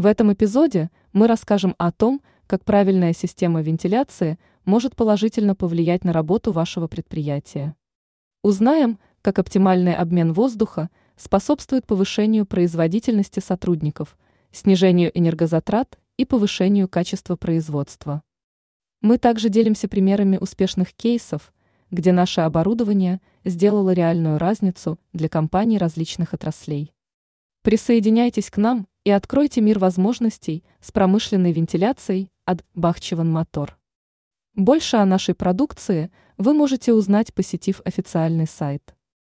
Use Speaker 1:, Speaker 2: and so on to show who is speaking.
Speaker 1: В этом эпизоде мы расскажем о том, как правильная система вентиляции может положительно повлиять на работу вашего предприятия. Узнаем, как оптимальный обмен воздуха способствует повышению производительности сотрудников, снижению энергозатрат и повышению качества производства. Мы также делимся примерами успешных кейсов, где наше оборудование сделало реальную разницу для компаний различных отраслей. Присоединяйтесь к нам и откройте мир возможностей с промышленной вентиляцией от Бахчеван Мотор. Больше о нашей продукции вы можете узнать, посетив официальный сайт.